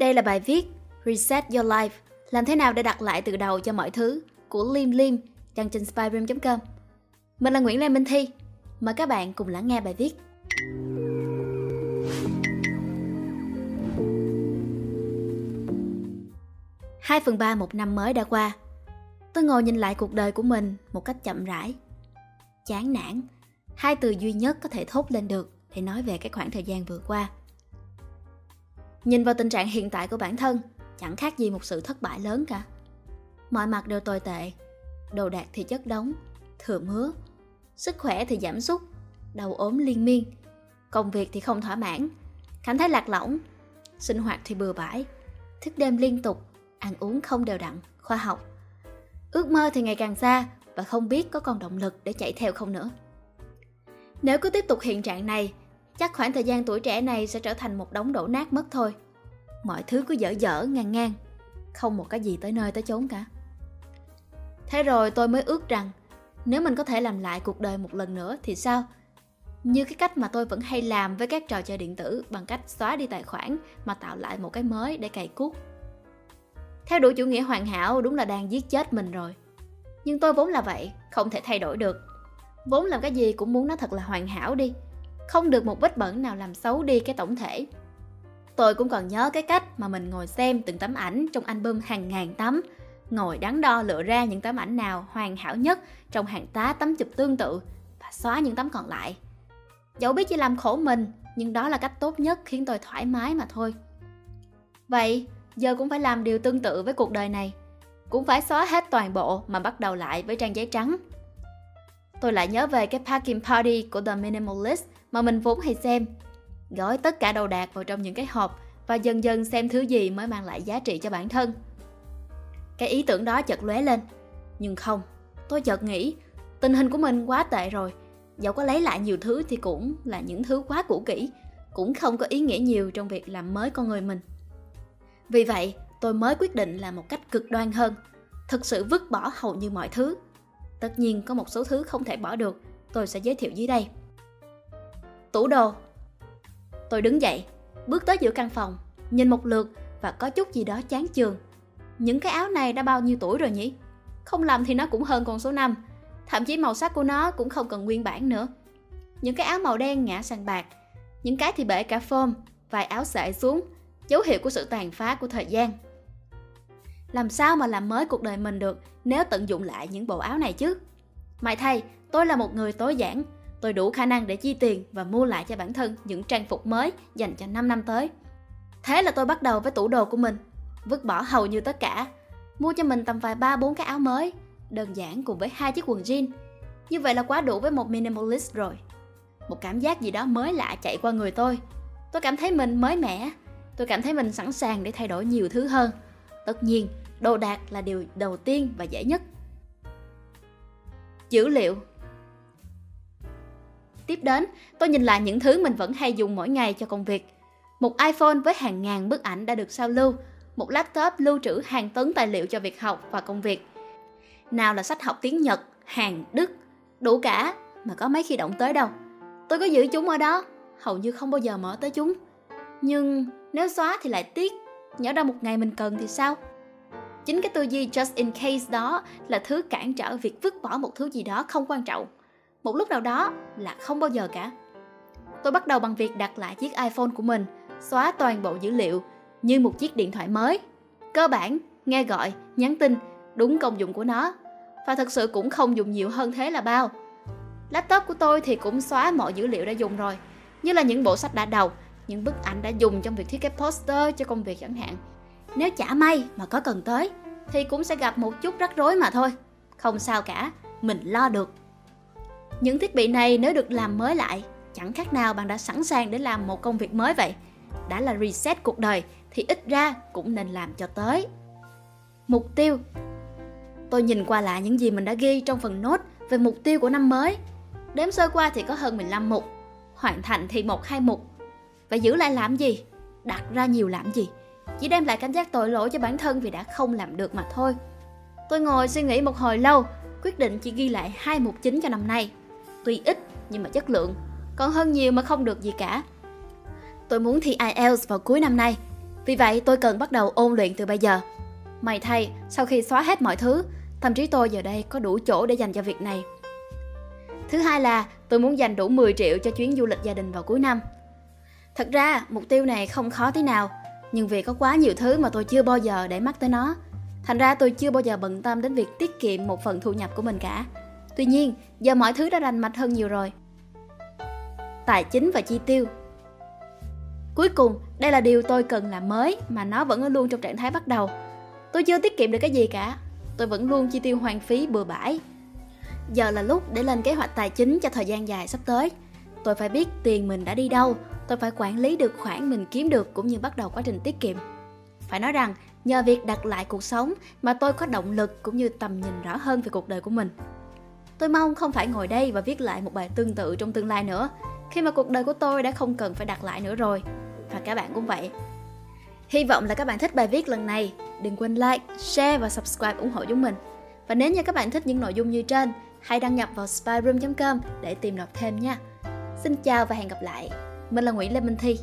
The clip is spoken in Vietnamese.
Đây là bài viết Reset Your Life, Làm thế nào để đặt lại từ đầu cho mọi thứ, của Lim Lim, đăng trên spyroom.com Mình là Nguyễn Lê Minh Thi. Mời các bạn cùng lắng nghe bài viết. Hai phần ba một năm mới đã qua. Tôi ngồi nhìn lại cuộc đời của mình một cách chậm rãi. Chán nản, Hai từ duy nhất có thể thốt lên được để nói về cái khoảng thời gian vừa qua. Nhìn vào tình trạng hiện tại của bản thân, Chẳng khác gì một sự thất bại lớn cả. Mọi mặt đều tồi tệ, Đồ đạc thì chất đóng Thừa mứa, Sức khỏe thì giảm sút Đầu ốm liên miên, Công việc thì không thỏa mãn, Cảm thấy lạc lõng, Sinh hoạt thì bừa bãi, Thức đêm liên tục, Ăn uống không đều đặn, Khoa học. Ước mơ thì ngày càng xa Và không biết có còn động lực để chạy theo không nữa. Nếu cứ tiếp tục hiện trạng này chắc khoảng thời gian tuổi trẻ này sẽ trở thành một đống đổ nát mất thôi. Mọi thứ cứ dở dở ngang ngang, không một cái gì tới nơi tới chốn cả. Thế rồi tôi mới ước rằng, nếu mình có thể làm lại cuộc đời một lần nữa thì sao? Như cái cách mà tôi vẫn hay làm với các trò chơi điện tử bằng cách xóa đi tài khoản mà tạo lại một cái mới để cày cuốc. Theo đuổi chủ nghĩa hoàn hảo đúng là đang giết chết mình rồi. Nhưng tôi vốn là vậy, không thể thay đổi được. Vốn làm cái gì cũng muốn nó thật là hoàn hảo đi không được một vết bẩn nào làm xấu đi cái tổng thể. Tôi cũng còn nhớ cái cách mà mình ngồi xem từng tấm ảnh trong album hàng ngàn tấm, ngồi đắn đo lựa ra những tấm ảnh nào hoàn hảo nhất trong hàng tá tấm chụp tương tự và xóa những tấm còn lại. Dẫu biết chỉ làm khổ mình, nhưng đó là cách tốt nhất khiến tôi thoải mái mà thôi. Vậy, giờ cũng phải làm điều tương tự với cuộc đời này. Cũng phải xóa hết toàn bộ mà bắt đầu lại với trang giấy trắng. Tôi lại nhớ về cái packing party của The Minimalist mà mình vốn hay xem. Gói tất cả đồ đạc vào trong những cái hộp và dần dần xem thứ gì mới mang lại giá trị cho bản thân. Cái ý tưởng đó chợt lóe lên. Nhưng không, tôi chợt nghĩ tình hình của mình quá tệ rồi. Dẫu có lấy lại nhiều thứ thì cũng là những thứ quá cũ kỹ, cũng không có ý nghĩa nhiều trong việc làm mới con người mình. Vì vậy, tôi mới quyết định làm một cách cực đoan hơn, thực sự vứt bỏ hầu như mọi thứ. Tất nhiên có một số thứ không thể bỏ được, tôi sẽ giới thiệu dưới đây. Tủ đồ Tôi đứng dậy, bước tới giữa căn phòng, nhìn một lượt và có chút gì đó chán chường. Những cái áo này đã bao nhiêu tuổi rồi nhỉ? Không làm thì nó cũng hơn con số 5, thậm chí màu sắc của nó cũng không cần nguyên bản nữa. Những cái áo màu đen ngã sang bạc, những cái thì bể cả phôm, vài áo sệ xuống, dấu hiệu của sự tàn phá của thời gian. Làm sao mà làm mới cuộc đời mình được nếu tận dụng lại những bộ áo này chứ? Mày thay, tôi là một người tối giản, tôi đủ khả năng để chi tiền và mua lại cho bản thân những trang phục mới dành cho 5 năm tới. Thế là tôi bắt đầu với tủ đồ của mình, vứt bỏ hầu như tất cả, mua cho mình tầm vài ba bốn cái áo mới, đơn giản cùng với hai chiếc quần jean. Như vậy là quá đủ với một minimalist rồi. Một cảm giác gì đó mới lạ chạy qua người tôi. Tôi cảm thấy mình mới mẻ, tôi cảm thấy mình sẵn sàng để thay đổi nhiều thứ hơn. Tất nhiên, đồ đạc là điều đầu tiên và dễ nhất. Dữ liệu Tiếp đến, tôi nhìn lại những thứ mình vẫn hay dùng mỗi ngày cho công việc. Một iPhone với hàng ngàn bức ảnh đã được sao lưu, một laptop lưu trữ hàng tấn tài liệu cho việc học và công việc. Nào là sách học tiếng Nhật, Hàn, Đức, đủ cả mà có mấy khi động tới đâu. Tôi có giữ chúng ở đó, hầu như không bao giờ mở tới chúng. Nhưng nếu xóa thì lại tiếc, nhớ đâu một ngày mình cần thì sao? Chính cái tư duy just in case đó là thứ cản trở việc vứt bỏ một thứ gì đó không quan trọng một lúc nào đó là không bao giờ cả. Tôi bắt đầu bằng việc đặt lại chiếc iPhone của mình, xóa toàn bộ dữ liệu như một chiếc điện thoại mới. Cơ bản, nghe gọi, nhắn tin, đúng công dụng của nó. Và thật sự cũng không dùng nhiều hơn thế là bao. Laptop của tôi thì cũng xóa mọi dữ liệu đã dùng rồi, như là những bộ sách đã đọc, những bức ảnh đã dùng trong việc thiết kế poster cho công việc chẳng hạn. Nếu chả may mà có cần tới, thì cũng sẽ gặp một chút rắc rối mà thôi. Không sao cả, mình lo được. Những thiết bị này nếu được làm mới lại, chẳng khác nào bạn đã sẵn sàng để làm một công việc mới vậy. Đã là reset cuộc đời thì ít ra cũng nên làm cho tới. Mục tiêu Tôi nhìn qua lại những gì mình đã ghi trong phần nốt về mục tiêu của năm mới. Đếm sơ qua thì có hơn 15 mục, hoàn thành thì một hai mục. Và giữ lại làm gì? Đặt ra nhiều làm gì? Chỉ đem lại cảm giác tội lỗi cho bản thân vì đã không làm được mà thôi. Tôi ngồi suy nghĩ một hồi lâu, quyết định chỉ ghi lại hai mục chính cho năm nay tuy ít nhưng mà chất lượng, còn hơn nhiều mà không được gì cả. Tôi muốn thi IELTS vào cuối năm nay, Vì vậy tôi cần bắt đầu ôn luyện từ bây giờ. May thay, sau khi xóa hết mọi thứ, tâm trí tôi giờ đây có đủ chỗ để dành cho việc này. Thứ hai là tôi muốn dành đủ 10 triệu cho chuyến du lịch gia đình vào cuối năm. Thật ra, mục tiêu này không khó tí nào, nhưng vì có quá nhiều thứ mà tôi chưa bao giờ để mắt tới nó. Thành ra tôi chưa bao giờ bận tâm đến việc tiết kiệm một phần thu nhập của mình cả. Tuy nhiên, giờ mọi thứ đã rành mạch hơn nhiều rồi. Tài chính và chi tiêu Cuối cùng, đây là điều tôi cần làm mới mà nó vẫn luôn trong trạng thái bắt đầu. Tôi chưa tiết kiệm được cái gì cả. Tôi vẫn luôn chi tiêu hoang phí bừa bãi. Giờ là lúc để lên kế hoạch tài chính cho thời gian dài sắp tới. Tôi phải biết tiền mình đã đi đâu, tôi phải quản lý được khoản mình kiếm được cũng như bắt đầu quá trình tiết kiệm. Phải nói rằng, nhờ việc đặt lại cuộc sống mà tôi có động lực cũng như tầm nhìn rõ hơn về cuộc đời của mình. Tôi mong không phải ngồi đây và viết lại một bài tương tự trong tương lai nữa, khi mà cuộc đời của tôi đã không cần phải đặt lại nữa rồi. Và các bạn cũng vậy. Hy vọng là các bạn thích bài viết lần này. Đừng quên like, share và subscribe ủng hộ chúng mình. Và nếu như các bạn thích những nội dung như trên, hãy đăng nhập vào spyroom.com để tìm đọc thêm nha. Xin chào và hẹn gặp lại. Mình là Nguyễn Lê Minh Thi.